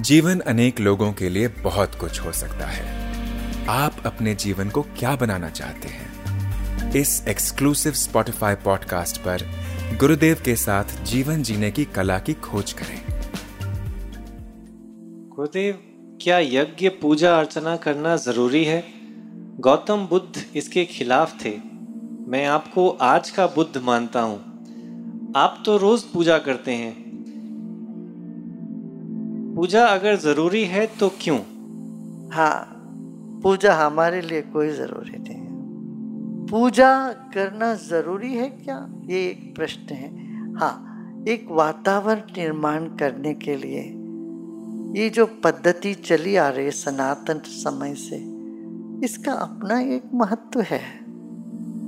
जीवन अनेक लोगों के लिए बहुत कुछ हो सकता है। आप अपने जीवन को क्या बनाना चाहते हैं? इस एक्सक्लूसिव स्पॉटिफाई पॉडकास्ट पर गुरुदेव के साथ जीवन जीने की कला की खोज करें। गुरुदेव, क्या यज्ञ पूजा अर्चना करना ज़रूरी है? गौतम बुद्ध इसके खिलाफ थे। मैं आपको आज का बुद्ध मानता हूँ। आप तो रोज पूजा करते हैं। पूजा अगर ज़रूरी है तो क्यों? हाँ पूजा हमारे लिए कोई ज़रूरी नहीं है। पूजा करना ज़रूरी है क्या? ये एक प्रश्न है। हाँ एक वातावरण निर्माण करने के लिए ये जो पद्धति चली आ रही है सनातन समय से, इसका अपना एक महत्व है।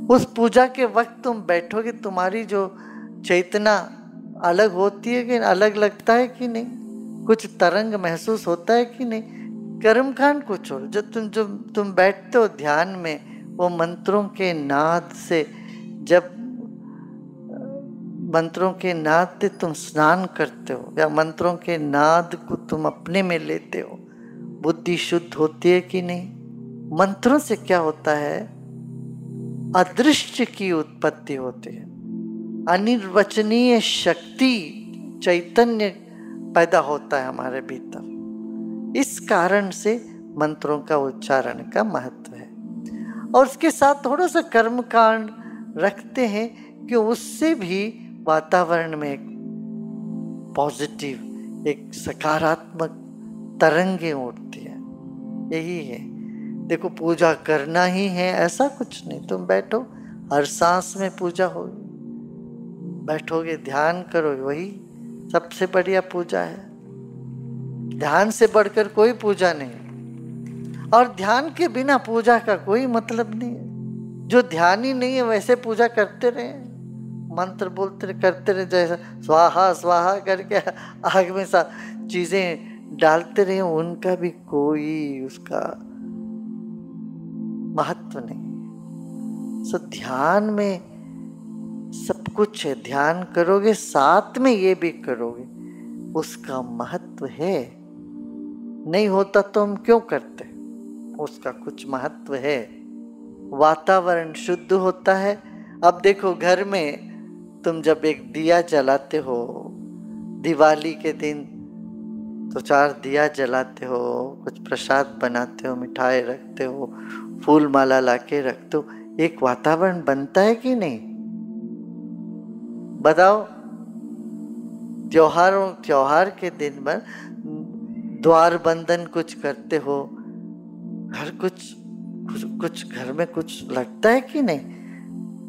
उस पूजा के वक्त तुम बैठोगे, तुम्हारी जो चेतना अलग होती है कि अलग लगता है कि नहीं? कुछ तरंग महसूस होता है कि नहीं? कर्म कर्मकांड को छोड़ो जब तुम जब तुम बैठते हो ध्यान में, वो मंत्रों के नाद से, जब, मंत्रों के नाद से तुम स्नान करते हो, या मंत्रों के नाद को तुम अपने में लेते हो, बुद्धि शुद्ध होती है कि नहीं? मंत्रों से क्या होता है? अदृश्य की उत्पत्ति होती है। अनिर्वचनीय शक्ति, चैतन्य पैदा होता है हमारे भीतर। इस कारण से मंत्रों का उच्चारण का महत्व है। और उसके साथ थोड़ा सा कर्म कांड रखते हैं कि उससे भी वातावरण में एक पॉजिटिव, एक सकारात्मक तरंगे उठती है। यही है। देखो, पूजा करना ही है, ऐसा कुछ नहीं। तुम बैठो, हर सांस में पूजा होगी। बैठोगे, ध्यान करो, वही सबसे बढ़िया पूजा है। ध्यान से बढ़कर कोई पूजा नहीं। और ध्यान के बिना पूजा का कोई मतलब नहीं है। जो ध्यान ही नहीं है, वैसे पूजा करते रहे। मंत्र बोलते रहे, करते रहे, जैसा स्वाहा स्वाहा करके आग में सा चीज़ें डालते रहे, उनका भी कोई उसका महत्व नहीं। सो ध्यान में सब कुछ है ध्यान करोगे, साथ में ये भी करोगे, उसका महत्व है। नहीं होता तो हम क्यों करते? उसका कुछ महत्व है। वातावरण शुद्ध होता है। अब देखो घर में तुम जब एक दिया जलाते हो, दिवाली के दिन तो चार दिया जलाते हो, कुछ प्रसाद बनाते हो, मिठाई रखते हो फूल माला लाके रखते हो, एक वातावरण बनता है कि नहीं? बताओ, त्योहारों, त्योहार के दिन पर द्वार बंधन कुछ करते हो? घर कुछ कुछ घर में कुछ लगता है कि नहीं?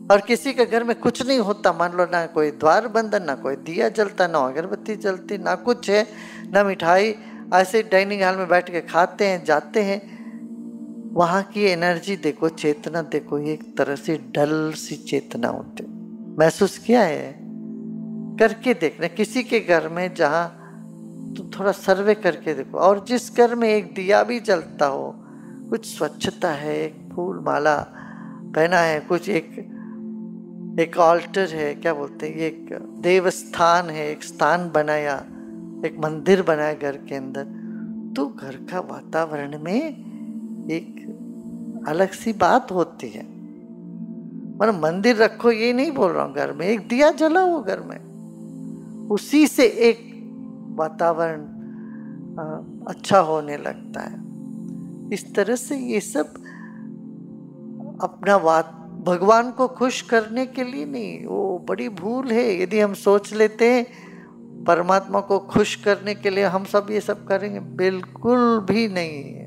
और किसी के घर में कुछ नहीं होता, मान लो ना कोई द्वार बंधन, ना कोई दिया जलता, ना अगरबत्ती जलती, ना कुछ है, ना मिठाई। ऐसे डाइनिंग हॉल में बैठ के खाते हैं, जाते हैं। वहाँ की एनर्जी देखो, चेतना देखो, एक तरह से डल सी चेतना होती महसूस किया है? करके देखना किसी के घर में जहाँ तो थोड़ा सर्वे करके देखो, और जिस घर में एक दिया भी जलता हो, कुछ स्वच्छता है, एक फूल माला पहना है, कुछ एक एक ऑल्टर है, क्या बोलते हैं, एक देवस्थान है, एक स्थान बनाया, एक मंदिर बनाया घर के अंदर तो घर का वातावरण में एक अलग सी बात होती है। मतलब मंदिर रखो, ये नहीं बोल रहा हूँ घर में, एक दिया जलाओ घर में। उसी से एक वातावरण अच्छा होने लगता है। इस तरह से ये सब अपना बात भगवान को खुश करने के लिए नहीं, वो बड़ी भूल है। यदि हम सोच लेते हैं, परमात्मा को खुश करने के लिए हम सब ये सब करेंगे, बिल्कुल भी नहीं है।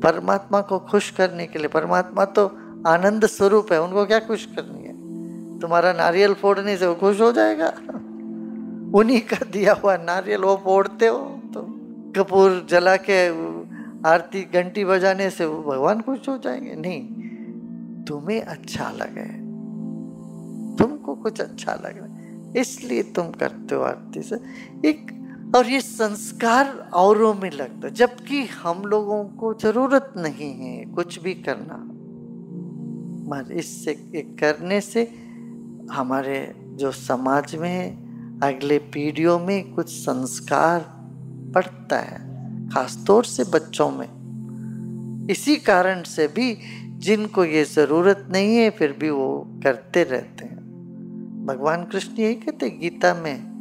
परमात्मा को खुश करने के लिए, परमात्मा तो आनंद स्वरूप है, उनको क्या खुश करनी है? तुम्हारा नारियल फोड़ने से वो खुश हो जाएगा। उन्हीं का दिया हुआ नारियल वो फोड़ते हो तो कपूर जला के आरती घंटी बजाने से वो भगवान खुश हो जाएँगे। नहीं, तुम्हें अच्छा लगे। तुमको कुछ अच्छा लग। लगे इसलिए तुम करते हो आरती से। एक, और ये संस्कार औरों में लगता जबकि हम लोगों को ज़रूरत नहीं है कुछ भी करना। मगर इससे करने से हमारे जो समाज में अगले पीढ़ियों में कुछ संस्कार पड़ता है, खासतौर से बच्चों में। इसी कारण से भी जिनको ये ज़रूरत नहीं है, फिर भी वो करते रहते हैं। भगवान कृष्ण यही कहते गीता में,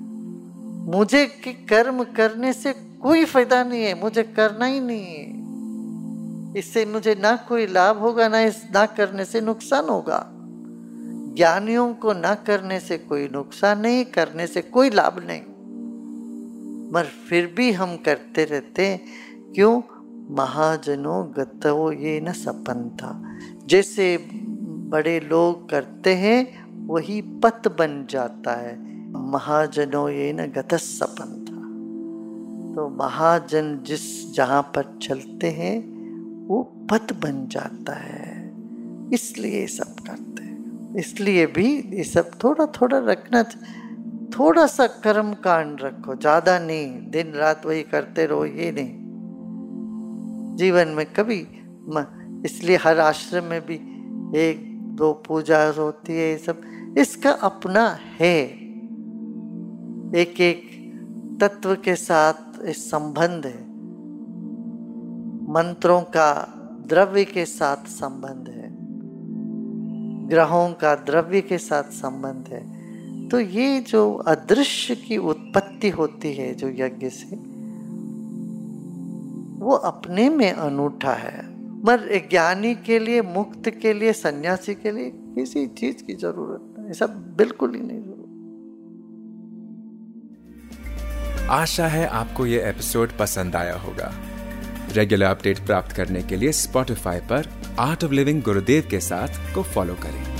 मुझे कि कर्म करने से कोई फ़ायदा नहीं है, मुझे करना ही नहीं है। इससे मुझे ना कोई लाभ होगा, ना इस, ना करने से नुकसान होगा। ज्ञानियों को ना करने से कोई नुकसान नहीं, करने से कोई लाभ नहीं। मगर फिर भी हम करते रहते क्यों? महाजनों गतो ये न सपन था। जैसे बड़े लोग करते हैं, वही पथ बन जाता है। महाजनों ये न गत सपन था। तो महाजन जिस जहाँ पर चलते हैं, वो पथ बन जाता है। इसलिए सब करते इसलिए भी ये सब थोड़ा थोड़ा रखना थोड़ा सा कर्म कांड रखो, ज़्यादा नहीं, दिन रात वही करते रहो, ये नहीं। जीवन में कभी इसलिए हर आश्रम में भी एक, दो पूजा होती है, ये सब, इसका अपना है। एक एक तत्व के साथ इस संबंध है। मंत्रों का, द्रव्य के साथ संबंध है। ग्रहों का द्रव्य के साथ संबंध है। तो ये जो अदृश्य की उत्पत्ति होती है, जो यज्ञ से, वो अपने में अनूठा है। मर, ज्ञानी के लिए, मुक्त के लिए, सन्यासी के लिए किसी चीज़ की ज़रूरत नहीं, सब बिल्कुल ही नहीं ज़रूरत। आशा है आपको ये एपिसोड पसंद आया होगा। रेगुलर अपडेट प्राप्त करने के लिए स्पॉटिफाई पर आर्ट ऑफ़ लिविंग गुरुदेव के साथ को फॉलो करें।